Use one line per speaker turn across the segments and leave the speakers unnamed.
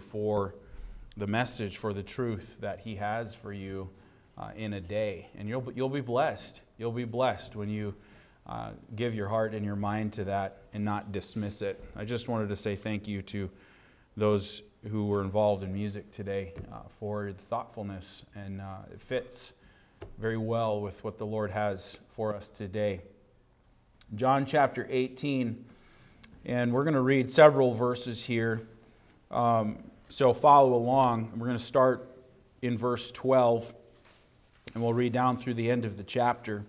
for the message, for the truth that He has for you uh, in a day. And you'll, you'll be blessed. You'll be blessed when you uh, give your heart and your mind to that and not dismiss it. I just wanted to say thank you to those who were involved in music today uh, for the thoughtfulness, and uh, it fits very well with what the Lord has for us today. John chapter 18, and we're going to read several verses here. Um, so follow along. We're going to start in verse 12, and we'll read down through the end of the chapter.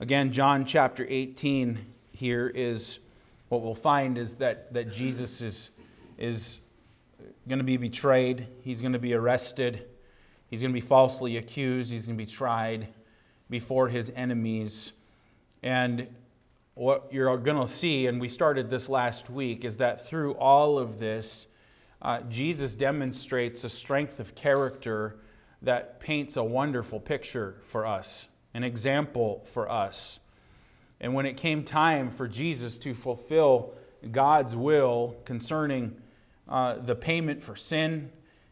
Again, John chapter 18 here is what we'll find is that, that Jesus is, is going to be betrayed, he's going to be arrested, he's going to be falsely accused, he's going to be tried before his enemies. And what you're going to see, and we started this last week, is that through all of this, uh, Jesus demonstrates a strength of character that paints a wonderful picture for us, an example for us. And when it came time for Jesus to fulfill God's will concerning uh, the payment for sin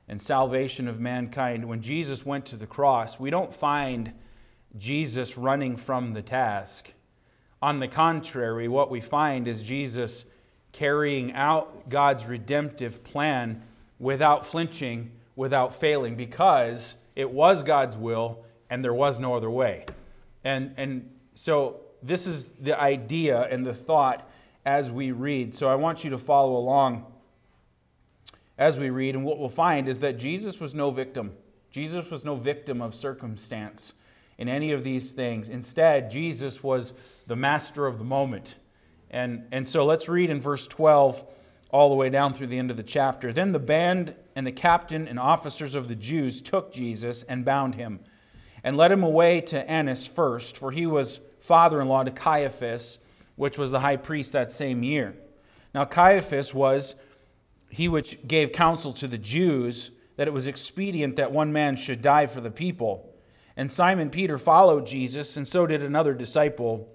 and salvation of mankind, when Jesus went to the cross, we don't find Jesus running from the task. On the contrary, what we find is Jesus carrying out God's redemptive plan without flinching, without failing, because it was God's will and there was no other way. And, and so, this is the idea and the thought as we read. So, I want you to follow along as we read. And what we'll find is that Jesus was no victim. Jesus was no victim of circumstance in any of these things. Instead, Jesus was the master of the moment. And, and so let's read in verse 12 all the way down through the end of the chapter. Then the band and the captain and officers of the Jews took Jesus and bound him and led him away to Annas first, for he was father in law to Caiaphas, which was the high priest that same year. Now, Caiaphas was he which gave counsel to the Jews that it was expedient that one man should die for the people. And Simon Peter followed Jesus, and so did another disciple.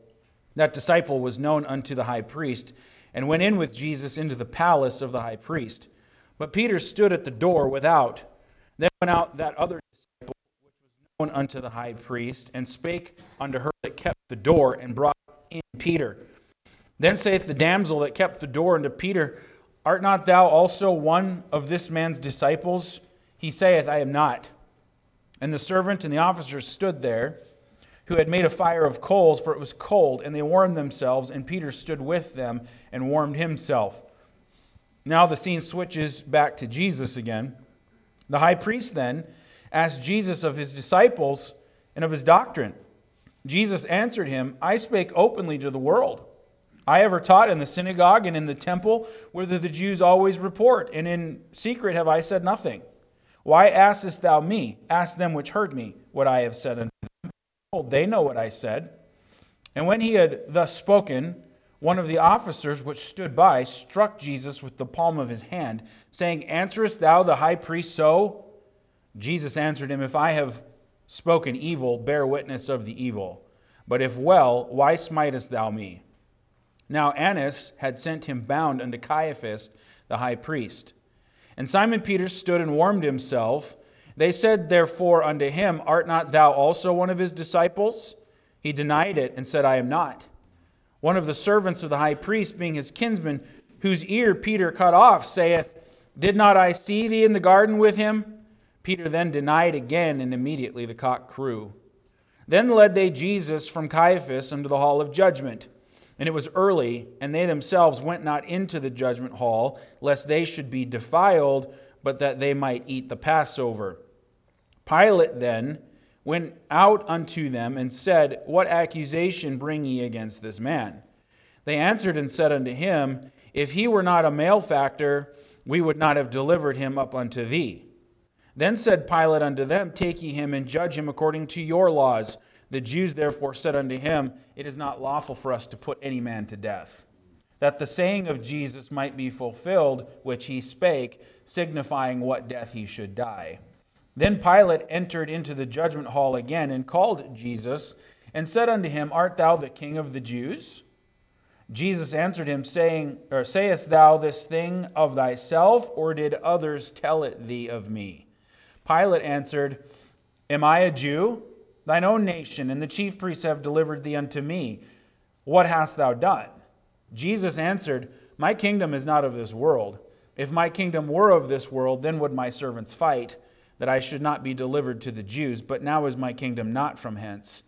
That disciple was known unto the high priest, and went in with Jesus into the palace of the high priest. But Peter stood at the door without. Then went out that other disciple, which was known unto the high priest, and spake unto her that kept the door, and brought in Peter. Then saith the damsel that kept the door unto Peter, Art not thou also one of this man's disciples? He saith, I am not. And the servant and the officers stood there, who had made a fire of coals, for it was cold, and they warmed themselves, and Peter stood with them and warmed himself. Now the scene switches back to Jesus again. The high priest then asked Jesus of his disciples and of his doctrine. Jesus answered him, I spake openly to the world. I ever taught in the synagogue and in the temple, whither the Jews always report, and in secret have I said nothing. Why askest thou me? Ask them which heard me what I have said unto them. Well, they know what I said. And when he had thus spoken, one of the officers which stood by struck Jesus with the palm of his hand, saying, Answerest thou the high priest so? Jesus answered him, If I have spoken evil, bear witness of the evil. But if well, why smitest thou me? Now Annas had sent him bound unto Caiaphas the high priest. And Simon Peter stood and warmed himself. They said therefore unto him, Art not thou also one of his disciples? He denied it and said, I am not. One of the servants of the high priest, being his kinsman, whose ear Peter cut off, saith, Did not I see thee in the garden with him? Peter then denied again, and immediately the cock crew. Then led they Jesus from Caiaphas unto the hall of judgment. And it was early, and they themselves went not into the judgment hall, lest they should be defiled, but that they might eat the Passover. Pilate then went out unto them and said, What accusation bring ye against this man? They answered and said unto him, If he were not a malefactor, we would not have delivered him up unto thee. Then said Pilate unto them, Take ye him and judge him according to your laws. The Jews therefore said unto him, It is not lawful for us to put any man to death. That the saying of Jesus might be fulfilled, which he spake, signifying what death he should die. Then Pilate entered into the judgment hall again and called Jesus and said unto him, Art thou the king of the Jews?
Jesus answered him, saying, or sayest thou this thing of thyself, or did others tell it thee of me? Pilate answered, Am I a Jew? Thine own nation and the chief priests have delivered thee unto me. What hast thou done? Jesus answered, My kingdom is not of this world. If my kingdom were of this world, then would my servants fight, that I should not be delivered to the Jews. But now is my kingdom not from hence.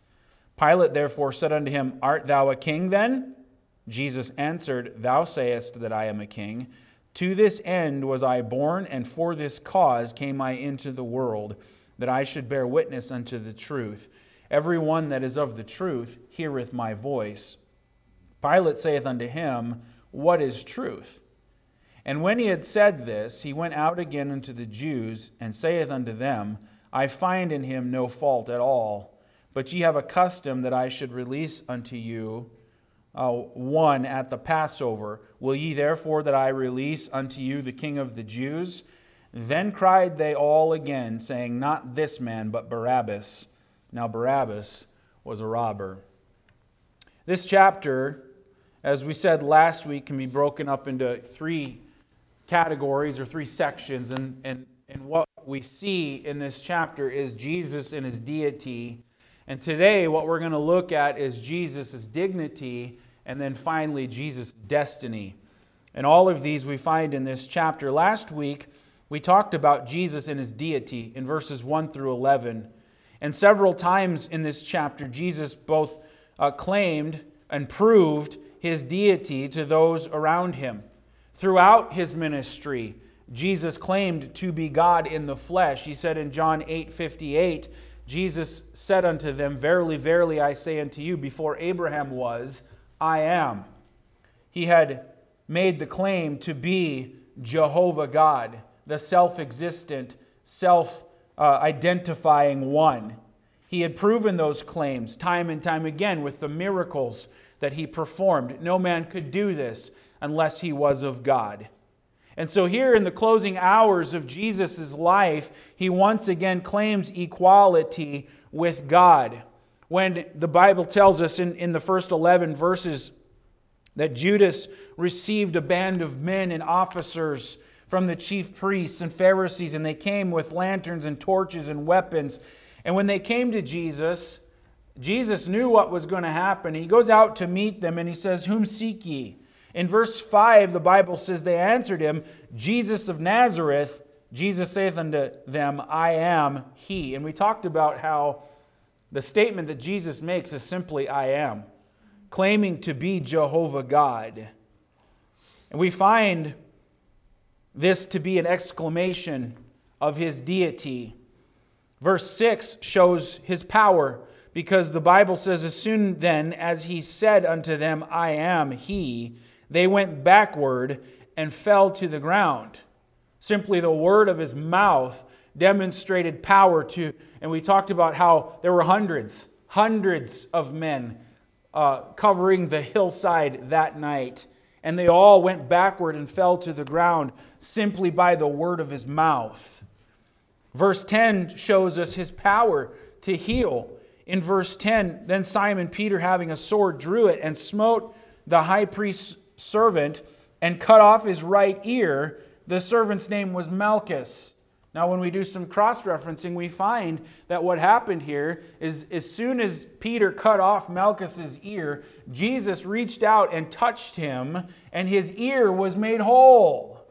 Pilate therefore said unto him, Art thou a king then? Jesus answered, Thou sayest that I am a king. To this end was I born, and for this cause came I into the world, that I should bear witness unto the truth. Every one that is of the truth heareth my voice. Pilate saith unto him, What is truth? And when he had said this, he went out again unto the Jews, and saith unto them, I find in him no fault at all. But ye have a custom that I should release unto you uh, one at the Passover. Will ye therefore that I release unto you the king of the Jews? Then cried they all again, saying, Not this man, but Barabbas. Now Barabbas was a robber. This chapter, as we said last week, can be broken up into three categories or three sections. And, and, and what we see in this chapter is Jesus and his deity. And today, what we're going to look at is Jesus' dignity and then finally, Jesus' destiny. And all of these we find in this chapter. Last week, we talked about Jesus and his deity in verses 1 through 11. And several times in this chapter, Jesus both uh, claimed and proved his deity to those around him. Throughout his ministry, Jesus claimed to be God in the flesh. He said in John 8 58, Jesus said unto them, Verily, verily, I say unto you, before Abraham was, I am. He had made the claim to be Jehovah God, the self existent, self identifying one. He had proven those claims time and time again with the miracles that he performed. No man could do this unless he was of God. And so, here in the closing hours of Jesus' life, he once again claims equality with God when the Bible tells us in, in the first 11 verses that Judas received a band of men and officers from the chief priests and Pharisees, and they came with lanterns and torches and weapons. And when they came to Jesus, Jesus knew what was going to happen. He goes out to meet them and he says, Whom seek ye? In verse 5, the Bible says, They answered him, Jesus of Nazareth. Jesus saith unto them, I am he. And we talked about how the statement that Jesus makes is simply, I am, claiming to be Jehovah God. And we find this to be an exclamation of his deity. Verse 6 shows his power because the Bible says, As soon then as he said unto them, I am he, they went backward and fell to the ground. Simply the word of his mouth demonstrated power to, and we talked about how there were hundreds, hundreds of men uh, covering the hillside that night. And they all went backward and fell to the ground simply by the word of his mouth. Verse 10 shows us his power to heal. In verse 10, then Simon Peter, having a sword, drew it and smote the high priest's servant and cut off his right ear. The servant's name was Malchus. Now, when we do some cross referencing, we find that what happened here is as soon as Peter cut off Malchus's ear, Jesus reached out and touched him, and his ear was made whole.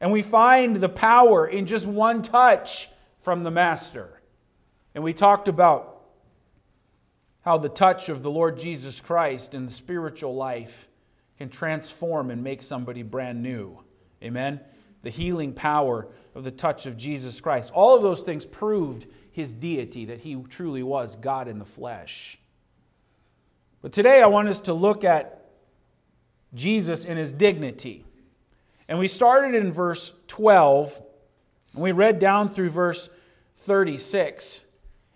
And we find the power in just one touch from the Master. And we talked about how the touch of the Lord Jesus Christ in the spiritual life can transform and make somebody brand new. Amen? The healing power of the touch of Jesus Christ. All of those things proved his deity, that he truly was God in the flesh. But today I want us to look at Jesus in his dignity. And we started in verse 12, and we read down through verse 36.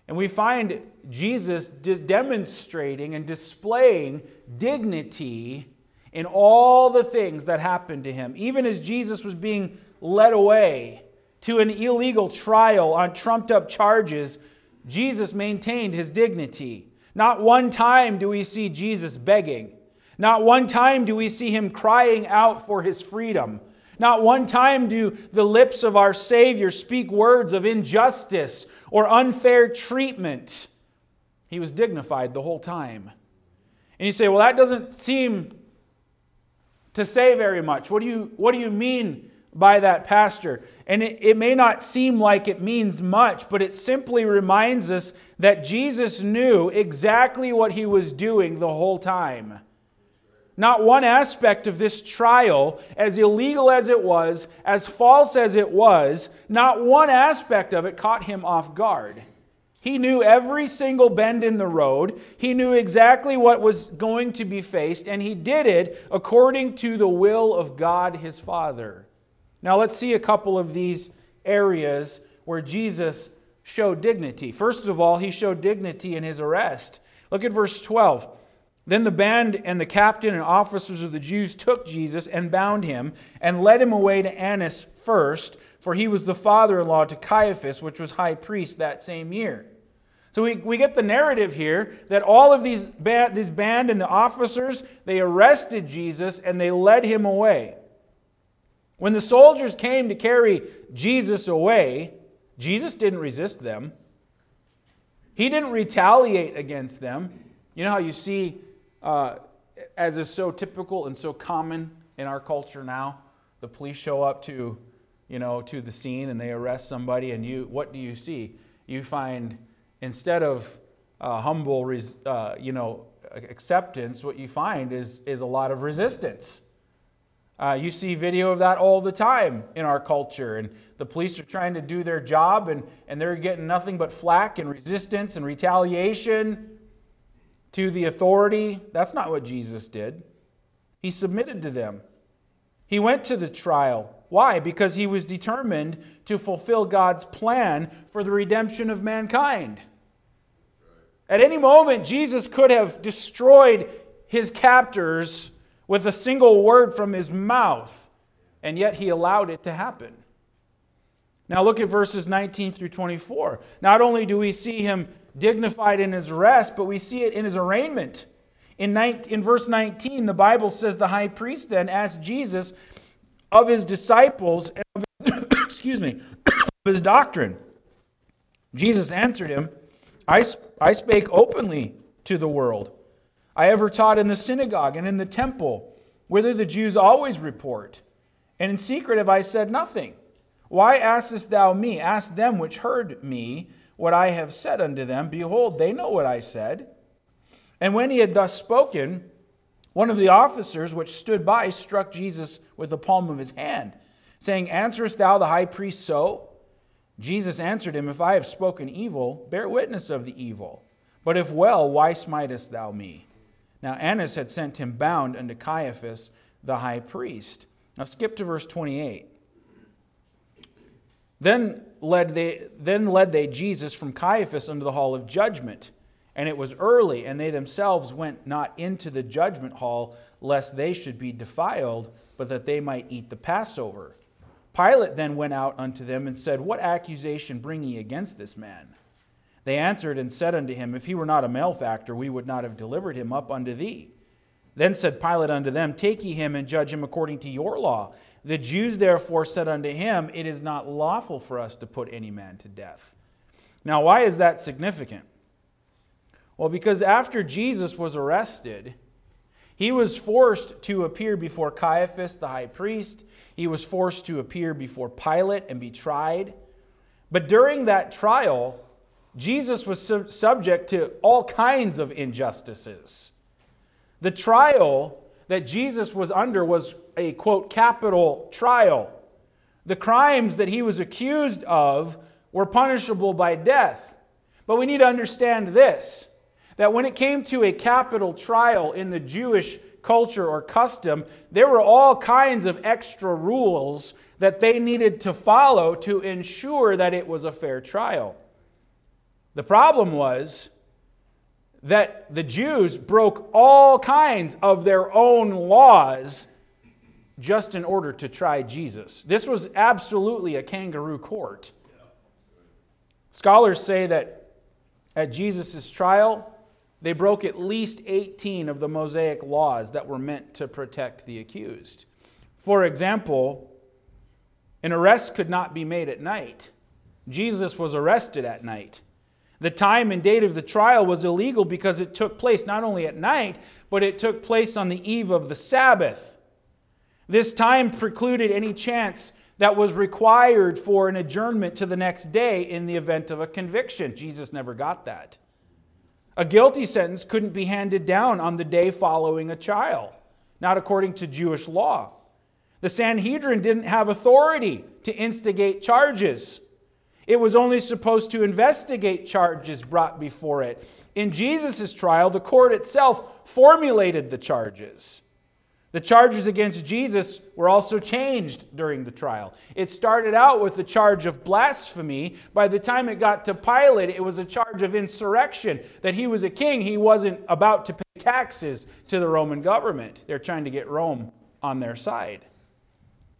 And we find Jesus demonstrating and displaying dignity in all the things that happened to him. Even as Jesus was being led away to an illegal trial on trumped up charges, Jesus maintained his dignity. Not one time do we see Jesus begging. Not one time do we see him crying out for his freedom. Not one time do the lips of our Savior speak words of injustice or unfair treatment. He was dignified the whole time. And you say, well, that doesn't seem to say very much. What do you, what do you mean by that, Pastor? And it, it may not seem like it means much, but it simply reminds us that Jesus knew exactly what he was doing the whole time. Not one aspect of this trial, as illegal as it was, as false as it was, not one aspect of it caught him off guard. He knew every single bend in the road. He knew exactly what was going to be faced, and he did it according to the will of God his Father. Now, let's see a couple of these areas where Jesus showed dignity. First of all, he showed dignity in his arrest. Look at verse 12. Then the band and the captain and officers of the Jews took Jesus and bound him and led him away to Annas first, for he was the father in law to Caiaphas, which was high priest that same year. So we, we get the narrative here that all of these band, this band and the officers, they arrested Jesus and they led him away. When the soldiers came to carry Jesus away, Jesus didn't resist them. He didn't retaliate against them. You know how you see, uh, as is so typical and so common in our culture now, the police show up to, you know, to the scene and they arrest somebody, and you, what do you see? You find instead of uh, humble, uh, you know, acceptance, what you find is, is a lot of resistance. Uh, you see video of that all the time in our culture, and the police are trying to do their job, and, and they're getting nothing but flack and resistance and retaliation to the authority. That's not what Jesus did. He submitted to them. He went to the trial. Why? Because he was determined to fulfill God's plan for the redemption of mankind. At any moment, Jesus could have destroyed his captors with a single word from his mouth, and yet he allowed it to happen. Now, look at verses 19 through 24. Not only do we see him dignified in his rest, but we see it in his arraignment. In, 19, in verse 19, the Bible says the high priest then asked Jesus of his disciples and of his, excuse me, of his doctrine. Jesus answered him, I, I spake openly to the world. I ever taught in the synagogue and in the temple, whither the Jews always report. And in secret have I said nothing. Why askest thou me? Ask them which heard me what I have said unto them. Behold, they know what I said. And when he had thus spoken, one of the officers which stood by struck Jesus with the palm of his hand, saying, Answerest thou the high priest so? Jesus answered him, If I have spoken evil, bear witness of the evil. But if well, why smitest thou me? Now Annas had sent him bound unto Caiaphas the high priest. Now skip to verse 28. Then led they, then led they Jesus from Caiaphas unto the hall of judgment. And it was early, and they themselves went not into the judgment hall, lest they should be defiled, but that they might eat the Passover. Pilate then went out unto them and said, What accusation bring ye against this man? They answered and said unto him, If he were not a malefactor, we would not have delivered him up unto thee. Then said Pilate unto them, Take ye him and judge him according to your law. The Jews therefore said unto him, It is not lawful for us to put any man to death. Now, why is that significant? Well, because after Jesus was arrested, he was forced to appear before Caiaphas, the high priest. He was forced to appear before Pilate and be tried. But during that trial, Jesus was sub- subject to all kinds of injustices. The trial that Jesus was under was a quote capital trial. The crimes that he was accused of were punishable by death. But we need to understand this that when it came to a capital trial in the Jewish culture or custom, there were all kinds of extra rules that they needed to follow to ensure that it was a fair trial. The problem was that the Jews broke all kinds of their own laws just in order to try Jesus. This was absolutely a kangaroo court. Scholars say that at Jesus' trial, They broke at least 18 of the Mosaic laws that were meant to protect the accused. For example, an arrest could not be made at night. Jesus was arrested at night. The time and date of the trial was illegal because it took place not only at night, but it took place on the eve of the Sabbath. This time precluded any chance that was required for an adjournment to the next day in the event of a conviction. Jesus never got that. A guilty sentence couldn't be handed down on the day following a trial, not according to Jewish law. The Sanhedrin didn't have authority to instigate charges. It was only supposed to investigate charges brought before it. In Jesus' trial, the court itself formulated the charges. The charges against Jesus were also changed during the trial. It started out with the charge of blasphemy. By the time it got to Pilate, it was a charge of insurrection that he was a king. He wasn't about to pay taxes to the Roman government. They're trying to get Rome on their side.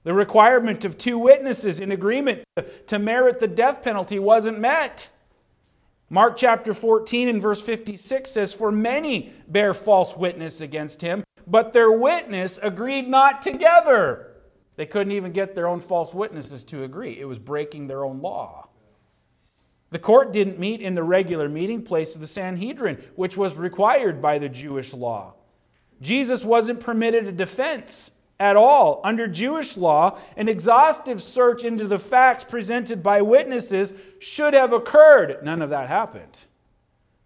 The requirement of two witnesses in agreement to merit the death penalty wasn't met. Mark chapter 14 and verse 56 says, For many bear false witness against him, but their witness agreed not together. They couldn't even get their own false witnesses to agree. It was breaking their own law. The court didn't meet in the regular meeting place of the Sanhedrin, which was required by the Jewish law. Jesus wasn't permitted a defense at all. Under Jewish law, an exhaustive search into the facts presented by witnesses should have occurred. None of that happened.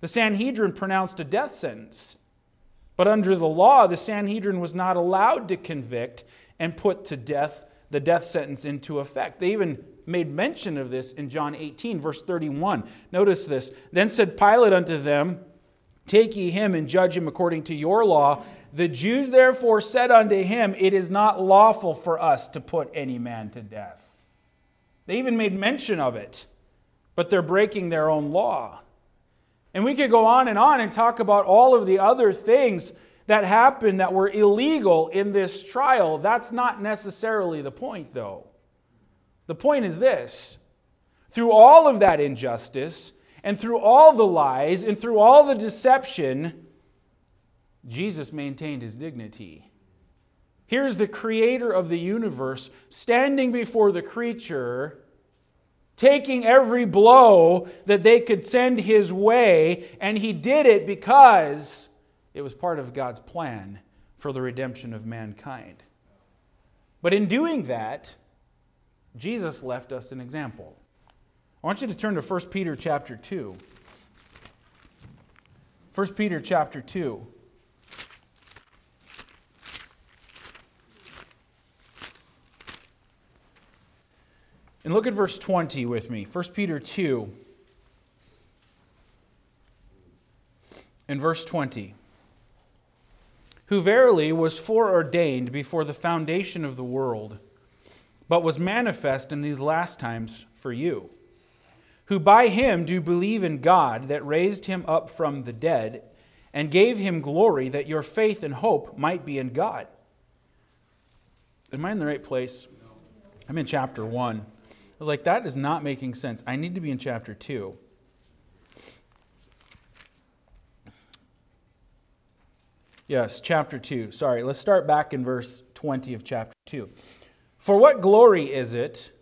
The Sanhedrin pronounced a death sentence. But under the law, the Sanhedrin was not allowed to convict and put to death the death sentence into effect. They even made mention of this in John 18, verse 31. Notice this. Then said Pilate unto them, Take ye him and judge him according to your law. The Jews therefore said unto him, It is not lawful for us to put any man to death. They even made mention of it, but they're breaking their own law. And we could go on and on and talk about all of the other things that happened that were illegal in this trial. That's not necessarily the point, though. The point is this through all of that injustice, and through all the lies, and through all the deception, Jesus maintained his dignity. Here's the creator of the universe standing before the creature, taking every blow that they could send his way, and he did it because it was part of God's plan for the redemption of mankind. But in doing that, Jesus left us an example. I want you to turn to 1 Peter chapter 2. 1 Peter chapter 2. And look at verse 20 with me. 1 Peter 2 and verse 20. Who verily was foreordained before the foundation of the world, but was manifest in these last times for you, who by him do believe in God that raised him up from the dead and gave him glory that your faith and hope might be in God. Am I in the right place? I'm in chapter 1 was like, that is not making sense. I need to be in chapter 2. Yes, chapter 2. Sorry, let's start back in verse 20 of chapter 2. For what glory is it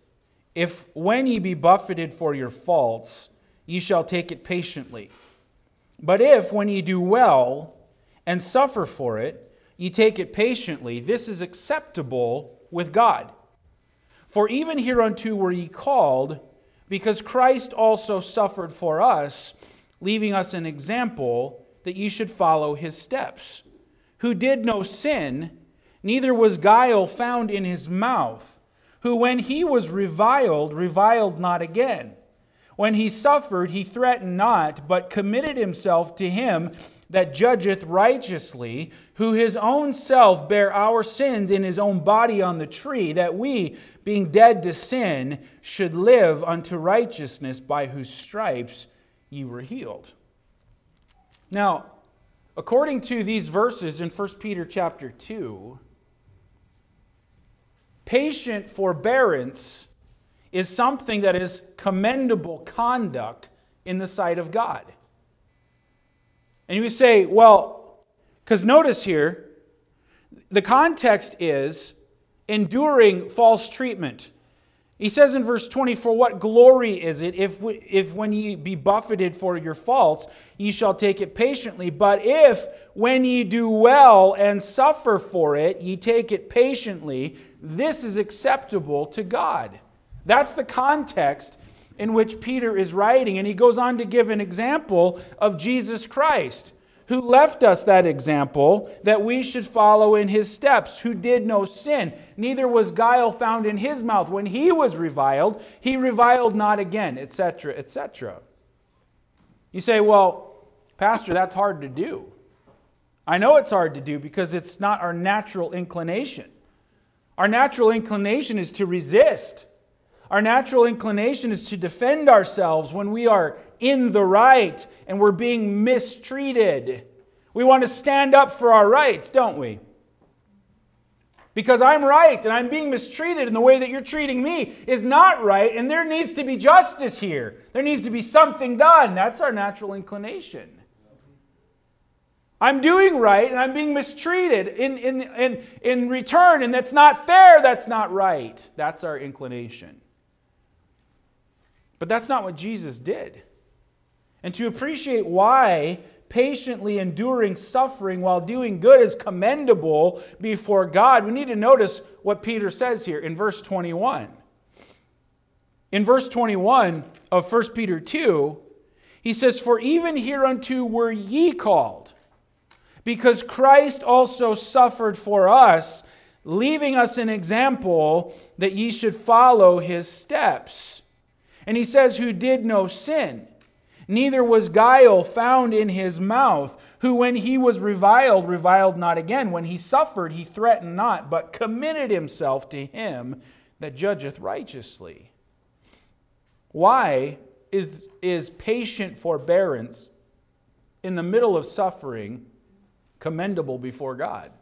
if, when ye be buffeted for your faults, ye shall take it patiently? But if, when ye do well and suffer for it, ye take it patiently, this is acceptable with God. For even hereunto were ye called, because Christ also suffered for us, leaving us an example that ye should follow his steps, who did no sin, neither was guile found in his mouth, who when he was reviled, reviled not again. When he suffered, he threatened not, but committed himself to him that judgeth righteously, who his own self bare our sins in his own body on the tree, that we, being dead to sin, should live unto righteousness, by whose stripes ye were healed. Now, according to these verses in 1 Peter chapter 2, patient forbearance is something that is commendable conduct in the sight of God. And you say, well, because notice here, the context is enduring false treatment. He says in verse 24, What glory is it if, if when ye be buffeted for your faults, ye shall take it patiently? But if when ye do well and suffer for it, ye take it patiently, this is acceptable to God. That's the context in which Peter is writing. And he goes on to give an example of Jesus Christ who left us that example that we should follow in his steps, who did no sin. Neither was guile found in his mouth. When he was reviled, he reviled not again, etc., etc. You say, well, Pastor, that's hard to do. I know it's hard to do because it's not our natural inclination. Our natural inclination is to resist. Our natural inclination is to defend ourselves when we are in the right and we're being mistreated. We want to stand up for our rights, don't we? Because I'm right and I'm being mistreated and the way that you're treating me is not right and there needs to be justice here. There needs to be something done. That's our natural inclination. I'm doing right and I'm being mistreated in, in, in, in return, and that's not fair, that's not right. That's our inclination. But that's not what Jesus did. And to appreciate why patiently enduring suffering while doing good is commendable before God, we need to notice what Peter says here in verse 21. In verse 21 of 1 Peter 2, he says, For even hereunto were ye called, because Christ also suffered for us, leaving us an example that ye should follow his steps. And he says, Who did no sin Neither was guile found in his mouth, who when he was reviled, reviled not again. When he suffered, he threatened not, but committed himself to him that judgeth righteously. Why is, is patient forbearance in the middle of suffering commendable before God?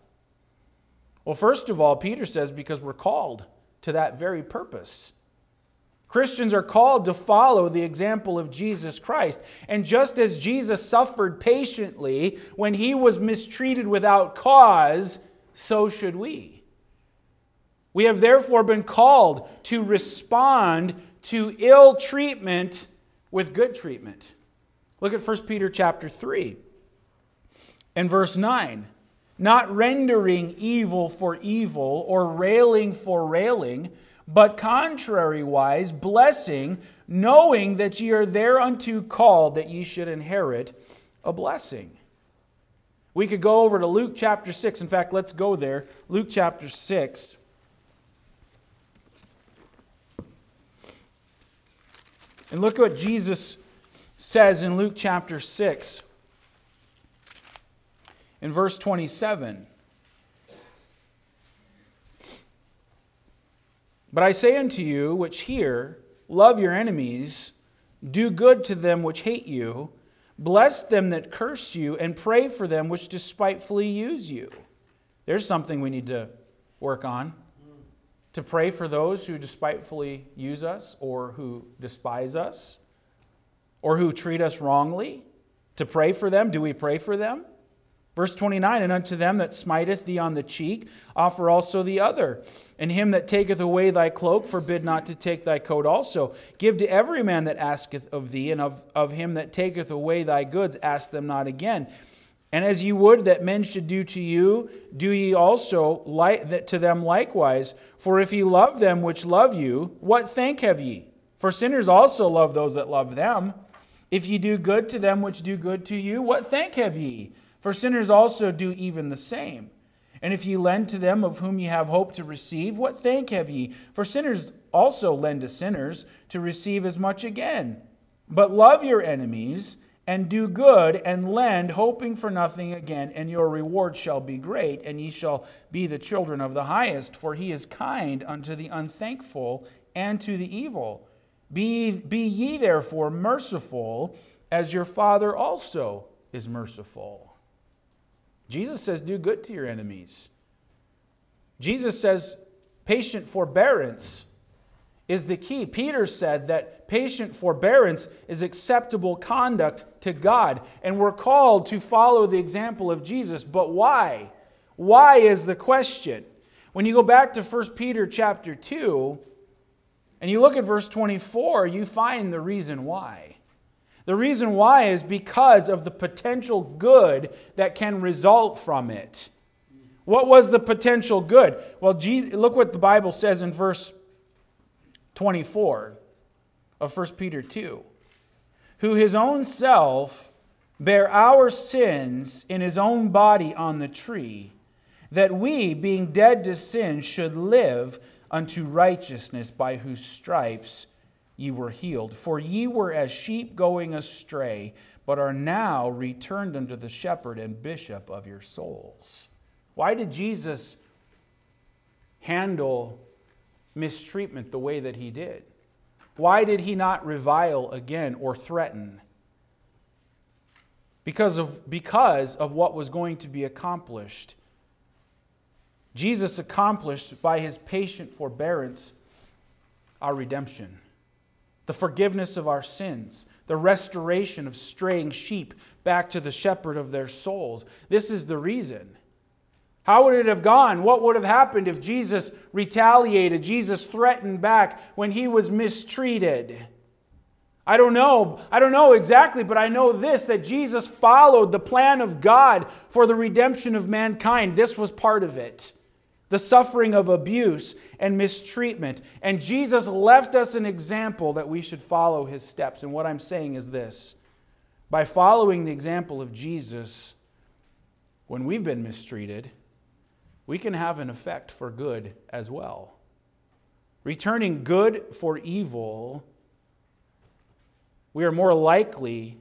Well, first of all, Peter says because we're called to that very purpose. Christians are called to follow the example of Jesus Christ. And just as Jesus suffered patiently when he was mistreated without cause, so should we. We have therefore been called to respond to ill treatment with good treatment. Look at 1 Peter chapter 3 and verse 9. Not rendering evil for evil or railing for railing but contrariwise, blessing, knowing that ye are thereunto called that ye should inherit a blessing. We could go over to Luke chapter 6. In fact, let's go there. Luke chapter 6. And look what Jesus says in Luke chapter 6, in verse 27. But I say unto you, which hear, love your enemies, do good to them which hate you, bless them that curse you, and pray for them which despitefully use you. There's something we need to work on. To pray for those who despitefully use us or who despise us or who treat us wrongly. To pray for them. Do we pray for them? Verse 29 And unto them that smiteth thee on the cheek, offer also the other. And him that taketh away thy cloak, forbid not to take thy coat also. Give to every man that asketh of thee, and of, of him that taketh away thy goods, ask them not again. And as ye would that men should do to you, do ye also like, to them likewise. For if ye love them which love you, what thank have ye? For sinners also love those that love them. If ye do good to them which do good to you, what thank have ye? For sinners also do even the same. And if ye lend to them of whom ye have hope to receive, what thank have ye? For sinners also lend to sinners to receive as much again. But love your enemies, and do good, and lend, hoping for nothing again, and your reward shall be great, and ye shall be the children of the highest. For he is kind unto the unthankful and to the evil. Be, be ye therefore merciful, as your Father also is merciful. Jesus says, do good to your enemies. Jesus says, patient forbearance is the key. Peter said that patient forbearance is acceptable conduct to God, and we're called to follow the example of Jesus. But why? Why is the question? When you go back to 1 Peter chapter 2 and you look at verse 24, you find the reason why. The reason why is because of the potential good that can result from it. What was the potential good? Well, Jesus, look what the Bible says in verse 24 of 1 Peter 2. Who his own self bare our sins in his own body on the tree, that we, being dead to sin, should live unto righteousness, by whose stripes ye were healed. For ye were as sheep going astray, but are now returned unto the shepherd and bishop of your souls. Why did Jesus handle mistreatment the way that he did? Why did he not revile again or threaten? Because of, because of what was going to be accomplished. Jesus accomplished by his patient forbearance our redemption the forgiveness of our sins, the restoration of straying sheep back to the shepherd of their souls. This is the reason. How would it have gone? What would have happened if Jesus retaliated, Jesus threatened back when he was mistreated? I don't know. I don't know exactly, but I know this that Jesus followed the plan of God for the redemption of mankind. This was part of it the suffering of abuse and mistreatment. And Jesus left us an example that we should follow his steps. And what I'm saying is this by following the example of Jesus, when we've been mistreated, we can have an effect for good as well. Returning good for evil, we are more likely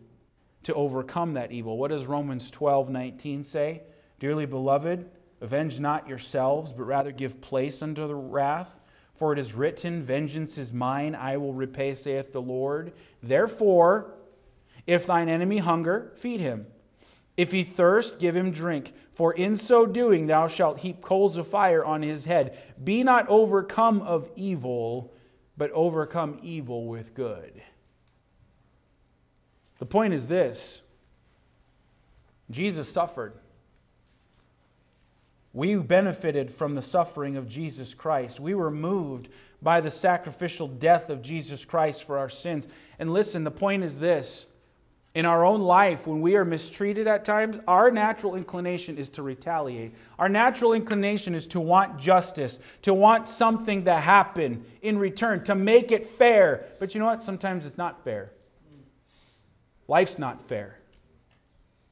to overcome that evil. What does Romans 12 19 say? Dearly beloved, Avenge not yourselves, but rather give place unto the wrath. For it is written, Vengeance is mine, I will repay, saith the Lord. Therefore, if thine enemy hunger, feed him. If he thirst, give him drink. For in so doing, thou shalt heap coals of fire on his head. Be not overcome of evil, but overcome evil with good. The point is this Jesus suffered. We benefited from the suffering of Jesus Christ. We were moved by the sacrificial death of Jesus Christ for our sins. And listen, the point is this in our own life, when we are mistreated at times, our natural inclination is to retaliate. Our natural inclination is to want justice, to want something to happen in return, to make it fair. But you know what? Sometimes it's not fair. Life's not fair.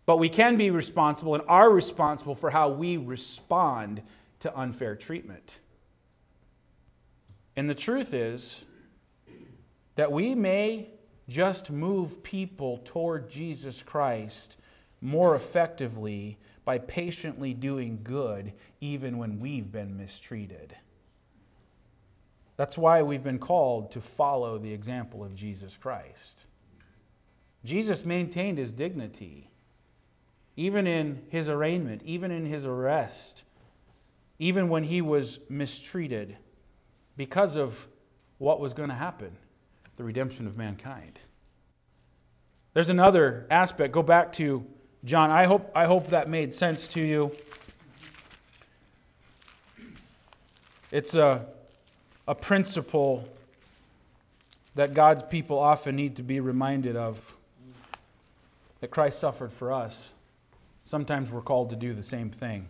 But we can be responsible and are responsible for how we respond to unfair treatment. And the truth is that we may just move people toward Jesus Christ more effectively by patiently doing good, even when we've been mistreated. That's why we've been called to follow the example of Jesus Christ. Jesus maintained his dignity even in his arraignment, even in his arrest, even when he was mistreated because of what was going to happen the redemption of mankind. There's another aspect. Go back to John. I hope, I hope that made sense to you. It's a, a principle that God's people often need to be reminded of that Christ suffered for us sometimes we're called to do the same thing.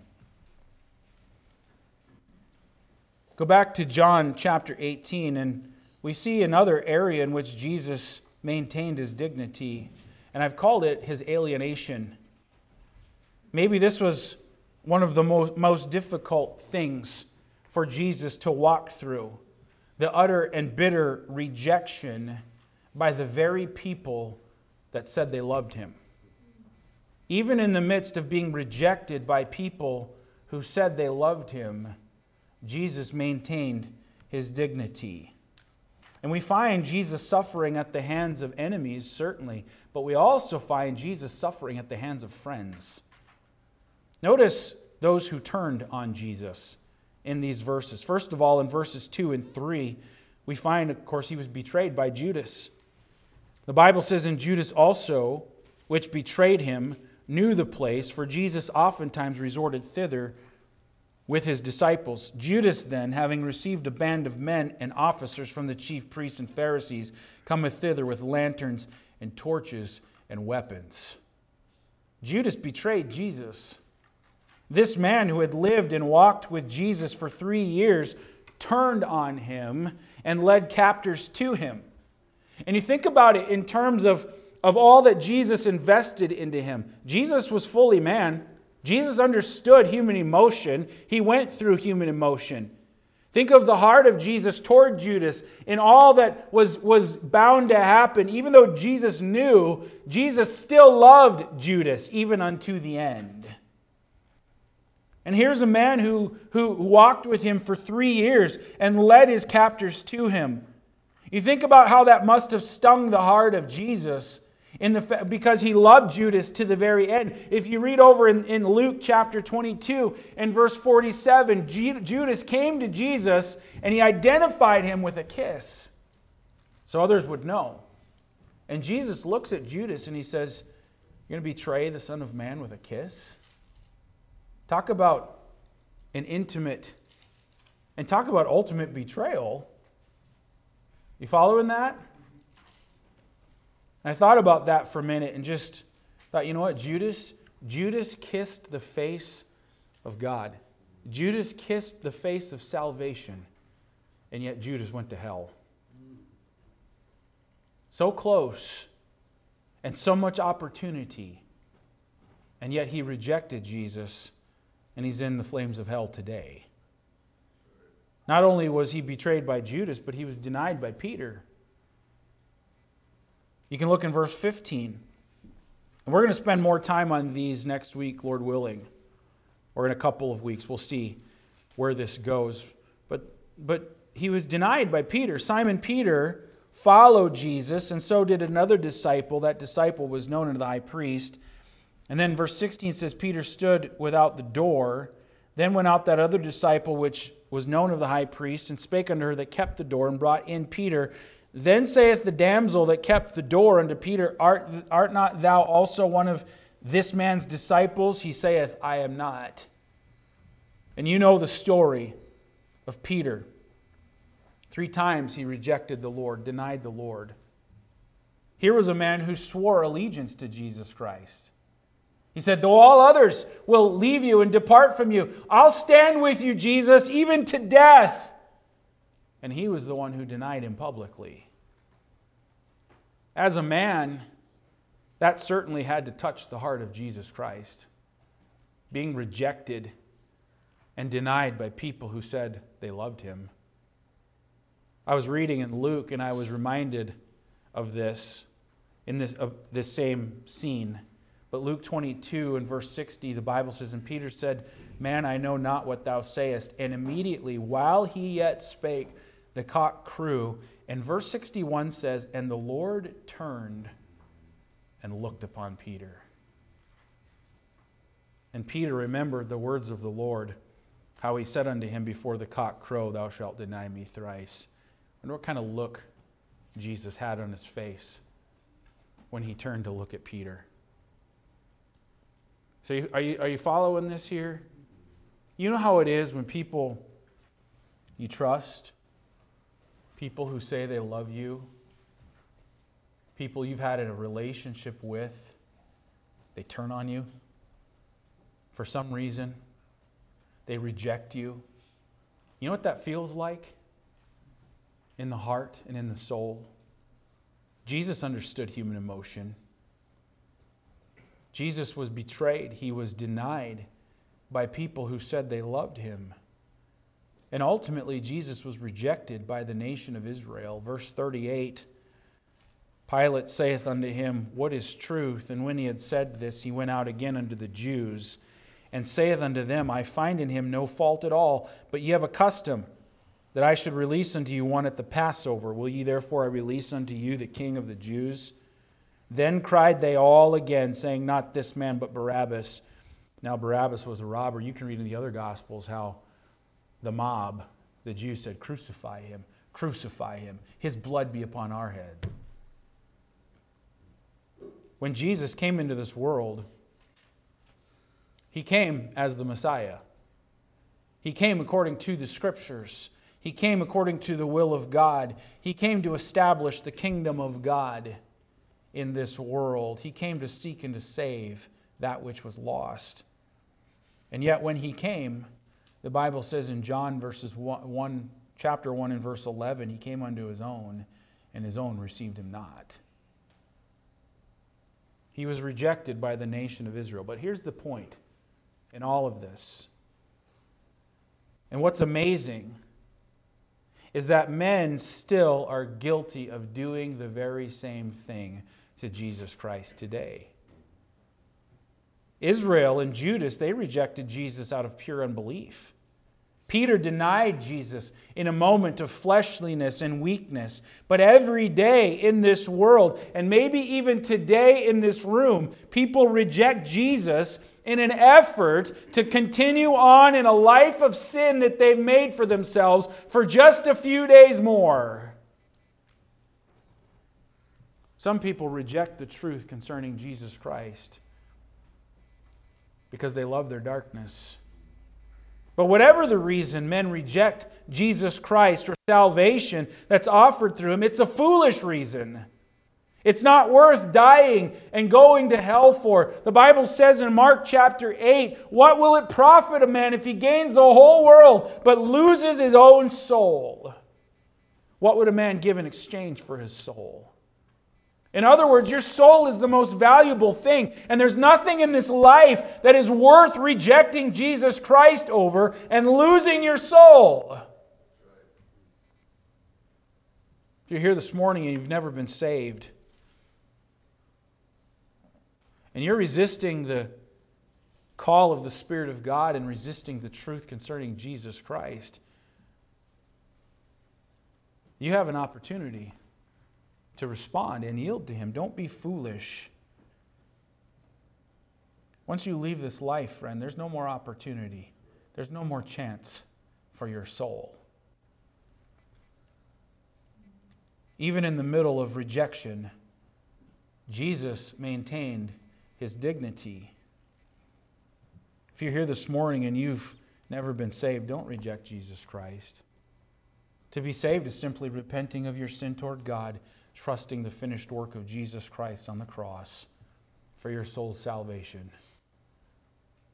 Go back to John chapter 18, and we see another area in which Jesus maintained his dignity, and I've called it his alienation. Maybe this was one of the most, most difficult things for Jesus to walk through the utter and bitter rejection by the very people that said they loved him. Even in the midst of being rejected by people who said they loved him, Jesus maintained his dignity. And we find Jesus suffering at the hands of enemies, certainly, but we also find Jesus suffering at the hands of friends. Notice those who turned on Jesus in these verses. First of all, in verses 2 and 3, we find, of course, he was betrayed by Judas. The Bible says, And Judas also, which betrayed him, knew the place, for Jesus oftentimes resorted thither with his disciples. Judas, then, having received a band of men and officers from the chief priests and Pharisees, cometh thither with lanterns and torches and weapons. Judas betrayed Jesus. This man who had lived and walked with Jesus for three years turned on him and led captors to him. And you think about it in terms of, of all that Jesus invested into him. Jesus was fully man. Jesus understood human emotion. He went through human emotion. Think of the heart of Jesus toward Judas and all that was, was bound to happen. Even though Jesus knew, Jesus still loved Judas, even unto the end. And here's a man who, who walked with him for three years and led his captors to him. You think about how that must have stung the heart of Jesus in the, because he loved Judas to the very end. If you read over in, in Luke chapter 22 and verse 47, G, Judas came to Jesus and he identified him with a kiss so others would know. And Jesus looks at Judas and he says, You're going to betray the Son of Man with a kiss? Talk about an intimate, and talk about ultimate betrayal. You following that? And I thought about that for a minute and just thought, you know what, Judas, Judas kissed the face of God. Judas kissed the face of salvation, and yet Judas went to hell. So close, and so much opportunity, and yet he rejected Jesus and he's in the flames of hell today. Not only was he betrayed by Judas, but he was denied by Peter. You can look in verse 15. And we're going to spend more time on these next week, Lord willing, or in a couple of weeks. We'll see where this goes. But, but he was denied by Peter. Simon Peter followed Jesus, and so did another disciple. That disciple was known unto the high priest. And then verse 16 says, Peter stood without the door. Then went out that other disciple, which was known of the high priest, and spake unto her that kept the door, and brought in Peter. Then saith the damsel that kept the door unto Peter, Art, art not thou also one of this man's disciples? He saith, I am not. And you know the story of Peter. Three times he rejected the Lord, denied the Lord. Here was a man who swore allegiance to Jesus Christ. He said, Though all others will leave you and depart from you, I'll stand with you, Jesus, even to death. And he was the one who denied him publicly. As a man, that certainly had to touch the heart of Jesus Christ. Being rejected and denied by people who said they loved him. I was reading in Luke and I was reminded of this in this, of this same scene. But Luke 22 and verse 60, the Bible says, And Peter said, Man, I know not what thou sayest. And immediately, while he yet spake, the cock crew. And verse 61 says, And the Lord turned and looked upon Peter. And Peter remembered the words of the Lord, how he said unto him, Before the cock crow, thou shalt deny me thrice. And what kind of look Jesus had on his face when he turned to look at Peter. So, are you, are you following this here? You know how it is when people you trust, people who say they love you, people you've had a relationship with, they turn on you for some reason, they reject you. You know what that feels like in the heart and in the soul? Jesus understood human emotion. Jesus was betrayed, he was denied by people who said they loved him. And ultimately, Jesus was rejected by the nation of Israel. Verse 38 Pilate saith unto him, What is truth? And when he had said this, he went out again unto the Jews, and saith unto them, I find in him no fault at all, but ye have a custom that I should release unto you one at the Passover. Will ye therefore I release unto you the king of the Jews? Then cried they all again, saying, Not this man, but Barabbas. Now, Barabbas was a robber. You can read in the other Gospels how the mob, the Jews said, Crucify him, Crucify him. His blood be upon our head. When Jesus came into this world, he came as the Messiah. He came according to the scriptures. He came according to the will of God. He came to establish the kingdom of God in this world. He came to seek and to save that which was lost. And yet, when he came, the Bible says in John verses 1, 1 chapter 1 and verse 11, he came unto his own, and his own received him not. He was rejected by the nation of Israel. But here's the point in all of this. And what's amazing is that men still are guilty of doing the very same thing to Jesus Christ today. Israel and Judas, they rejected Jesus out of pure unbelief. Peter denied Jesus in a moment of fleshliness and weakness. But every day in this world, and maybe even today in this room, people reject Jesus in an effort to continue on in a life of sin that they've made for themselves for just a few days more. Some people reject the truth concerning Jesus Christ because they love their darkness. But whatever the reason men reject Jesus Christ or salvation that's offered through him, it's a foolish reason. It's not worth dying and going to hell for. The Bible says in Mark chapter 8, What will it profit a man if he gains the whole world but loses his own soul? What would a man give in exchange for his soul? In other words, your soul is the most valuable thing, and there's nothing in this life that is worth rejecting Jesus Christ over and losing your soul. If you're here this morning and you've never been saved, and you're resisting the call of the Spirit of God and resisting the truth concerning Jesus Christ, you have an opportunity to respond and yield to Him. Don't be foolish. Once you leave this life, friend, there's no more opportunity, there's no more chance for your soul. Even in the middle of rejection, Jesus maintained his dignity. If you're here this morning and you've never been saved, don't reject Jesus Christ. To be saved is simply repenting of your sin toward God trusting the finished work of Jesus Christ on the cross for your soul's salvation.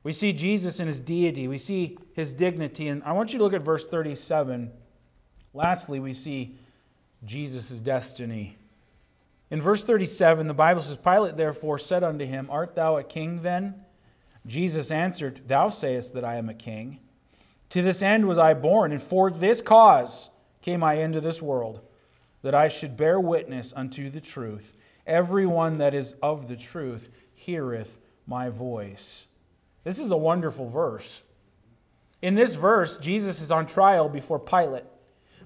We see Jesus in his deity, we see his dignity, and I want you to look at verse 37. Lastly, we see Jesus' destiny. In verse 37, the Bible says, Pilate therefore said unto him, Art thou a king then? Jesus answered, Thou sayest that I am a king. To this end was I born, and for this cause came I into this world that I should bear witness unto the truth. Everyone that is of the truth heareth my voice. This is a wonderful verse. In this verse, Jesus is on trial before Pilate.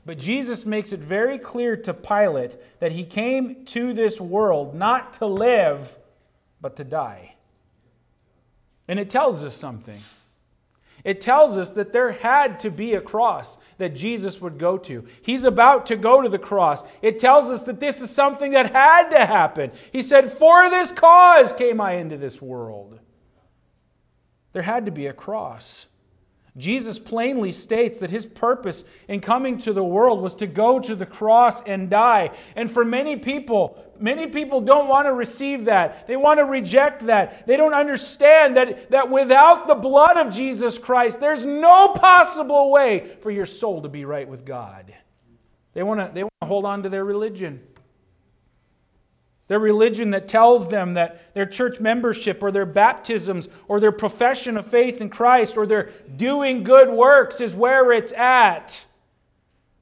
But Jesus makes it very clear to Pilate that he came to this world not to live, but to die. And it tells us something. It tells us that there had to be a cross that Jesus would go to. He's about to go to the cross. It tells us that this is something that had to happen. He said, For this cause came I into this world. There had to be a cross. Jesus plainly states that his purpose in coming to the world was to go to the cross and die. And for many people, many people don't want to receive that. They want to reject that. They don't understand that, that without the blood of Jesus Christ, there's no possible way for your soul to be right with God. They want to, they want to hold on to their religion. Their religion that tells them that their church membership or their baptisms or their profession of faith in Christ or their doing good works is where it's at.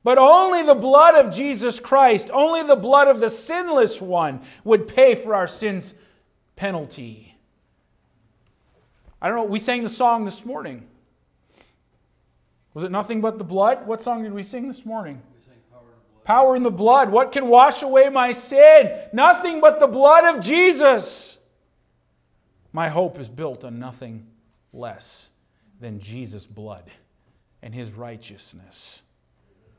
But only the blood of Jesus Christ, only the blood of the sinless one would pay for our sins' penalty. I don't know, we sang the song this morning. Was it nothing but the blood? What song did we sing this morning? Power in the blood. What can wash away my sin? Nothing but the blood of Jesus. My hope is built on nothing less than Jesus' blood and his righteousness.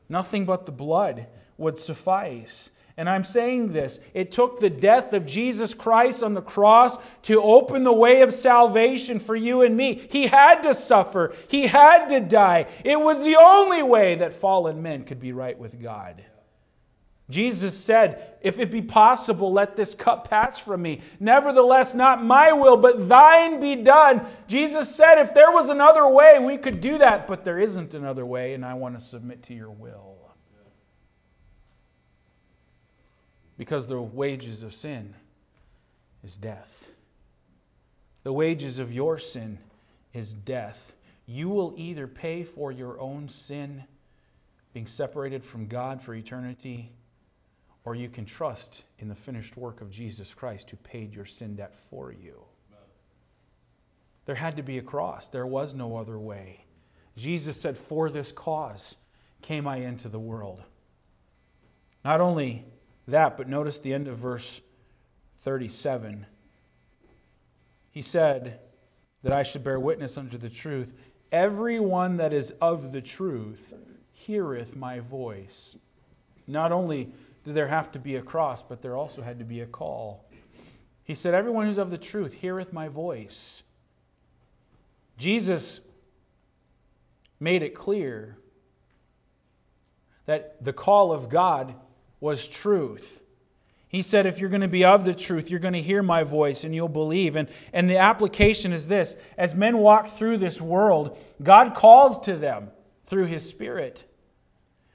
Nothing but the blood would suffice. And I'm saying this it took the death of Jesus Christ on the cross to open the way of salvation for you and me. He had to suffer, He had to die. It was the only way that fallen men could be right with God. Jesus said, If it be possible, let this cup pass from me. Nevertheless, not my will, but thine be done. Jesus said, If there was another way, we could do that, but there isn't another way, and I want to submit to your will. Because the wages of sin is death. The wages of your sin is death. You will either pay for your own sin, being separated from God for eternity, or you can trust in the finished work of Jesus Christ who paid your sin debt for you. There had to be a cross, there was no other way. Jesus said, For this cause came I into the world. Not only that, but notice the end of verse 37. He said that I should bear witness unto the truth. Everyone that is of the truth heareth my voice. Not only there have to be a cross, but there also had to be a call. He said, Everyone who's of the truth heareth my voice. Jesus made it clear that the call of God was truth. He said, If you're going to be of the truth, you're going to hear my voice and you'll believe. And, and the application is this as men walk through this world, God calls to them through his Spirit.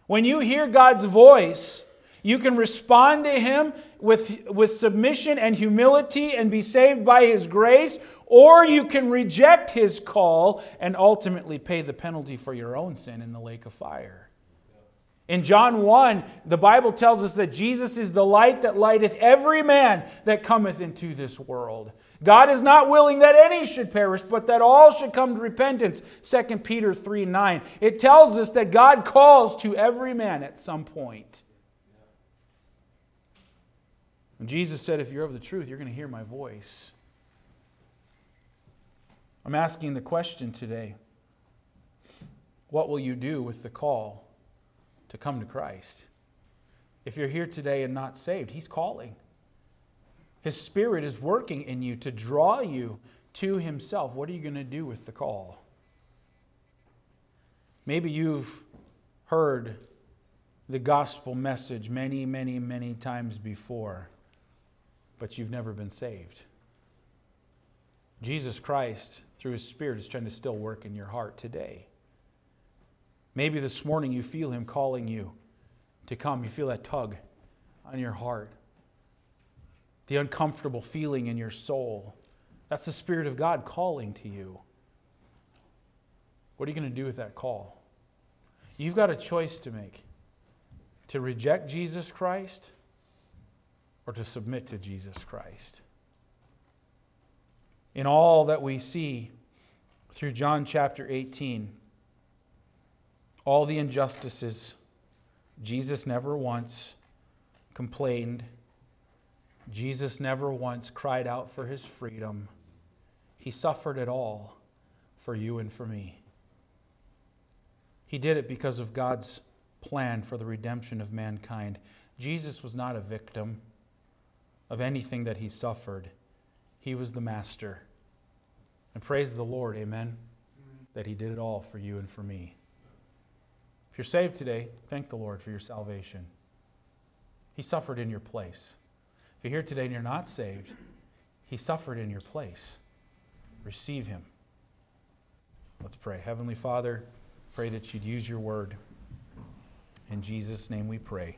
When you hear God's voice, you can respond to him with, with submission and humility and be saved by his grace, or you can reject his call and ultimately pay the penalty for your own sin in the lake of fire. In John 1, the Bible tells us that Jesus is the light that lighteth every man that cometh into this world. God is not willing that any should perish, but that all should come to repentance. 2 Peter 3 9. It tells us that God calls to every man at some point. And Jesus said, If you're of the truth, you're going to hear my voice. I'm asking the question today what will you do with the call? to come to Christ. If you're here today and not saved, He's calling. His Spirit is working in you to draw you to Himself. What are you going to do with the call? Maybe you've heard the gospel message many, many, many times before, but you've never been saved. Jesus Christ, through His Spirit, is trying to still work in your heart today. Maybe this morning you feel Him calling you to come. You feel that tug on your heart, the uncomfortable feeling in your soul. That's the Spirit of God calling to you. What are you going to do with that call? You've got a choice to make to reject Jesus Christ or to submit to Jesus Christ. In all that we see through John chapter 18, all the injustices. Jesus never once complained. Jesus never once cried out for his freedom. He suffered it all for you and for me. He did it because of God's plan for the redemption of mankind. Jesus was not a victim of anything that he suffered, he was the master. And praise the Lord, amen, that he did it all for you and for me. If you're saved today, thank the Lord for your salvation. He suffered in your place. If you're here today and you're not saved, He suffered in your place. Receive Him. Let's pray. Heavenly Father, pray that you'd use your word. In Jesus' name we pray.